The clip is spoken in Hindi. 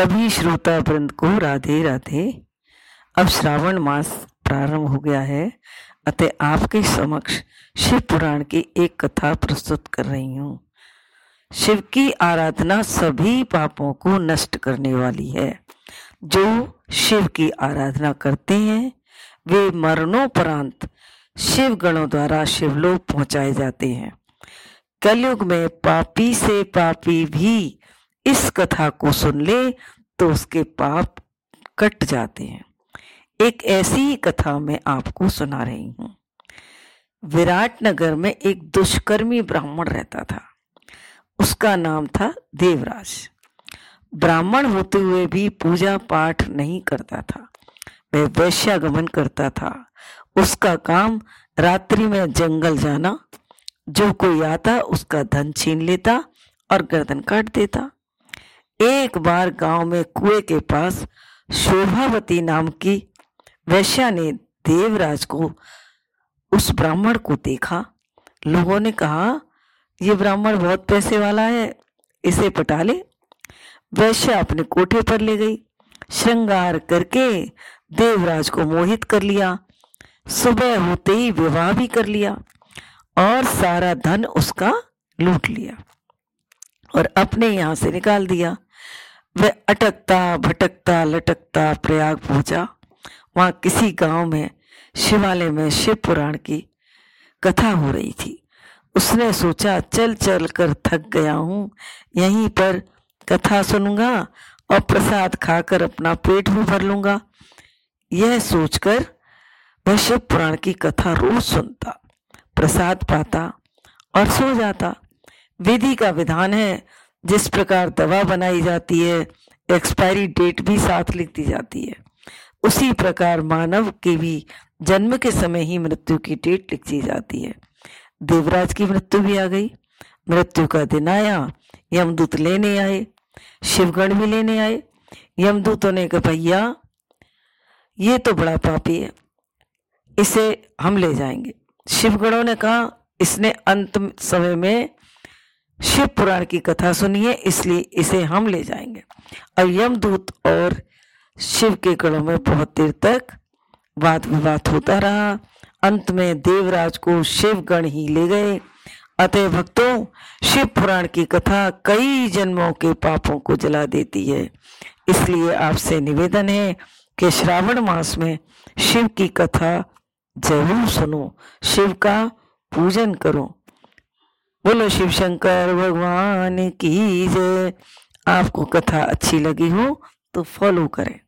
सभी श्रोता वृंद को राधे राधे। अब श्रावण मास प्रारंभ हो गया है, अतः आपके समक्ष शिव पुराण की एक कथा प्रस्तुत कर रही हूँ। शिव की आराधना सभी पापों को नष्ट करने वाली है। जो शिव की आराधना करते हैं, वे मरणोपरांत शिव गणों द्वारा शिवलोक पहुँचाए जाते हैं। कलयुग में पापी से पापी भी इस कथा को सुन ले तो उसके पाप कट जाते हैं। एक ऐसी कथा मैं आपको सुना रही हूँ। विराट नगर में एक दुष्कर्मी ब्राह्मण रहता था। उसका नाम था देवराज। ब्राह्मण होते हुए भी पूजा पाठ नहीं करता था। वह वैश्यागमन करता था। उसका काम रात्रि में जंगल जाना, जो कोई आता उसका धन छीन लेता और गर्दन काट देता। एक बार गाँव में कुएँ के पास शोभावती नाम की वैश्या ने देवराज को, उस ब्राह्मण को देखा। लोगों ने कहा, ये ब्राह्मण बहुत पैसे वाला है, इसे पटा ले। वैश्या अपने कोठे पर ले गई, श्रृंगार करके देवराज को मोहित कर लिया। सुबह होते ही विवाह भी कर लिया और सारा धन उसका लूट लिया और अपने यहाँ से निकाल दिया। वह अटकता, भटकता, लटकता प्रयाग पहुँचा। वहाँ किसी गाँव में, शिवालय में शिव पुराण की कथा हो रही थी। उसने सोचा, चल चल कर थक गया हूँ, यहीं पर कथा सुनूँगा और प्रसाद खाकर अपना पेट भी भर लूँगा। यह सोचकर वह शिव पुराण की कथा रोज सुनता, प्रसाद पाता और सो जाता। विधि का विधान है जिस प्रकार दवा बनाई जाती है एक्सपायरी डेट भी साथ लिख दी जाती है। उसी प्रकार मानव के भी जन्म के समय ही मृत्यु की डेट लिख दी जाती है। देवराज की मृत्यु भी आ गई। मृत्यु का दिन आया, यमदूत लेने आए, शिवगण भी लेने आए। यमदूतों ने कहा, भैया, ये तो बड़ा पापी है, इसे हम ले जाएँगे। शिवगणों ने कहा, इसने अंत समय में शिव पुराण की कथा सुनी है इसलिए इसे हम ले जाएँगे। और यमदूत और शिव के गणों में बहुत देर तक वाद विवाद होता रहा। अंत में देवराज को शिव गण ही ले गए। अतः भक्तों, शिव पुराण की कथा कई जन्मों के पापों को जला देती है। इसलिए आपसे निवेदन है कि श्रावण मास में शिव की कथा ज़रूर सुनो, शिव का पूजन करो। बोलो शिव शंकर भगवान की जय। आपको कथा अच्छी लगी हो तो फॉलो करें।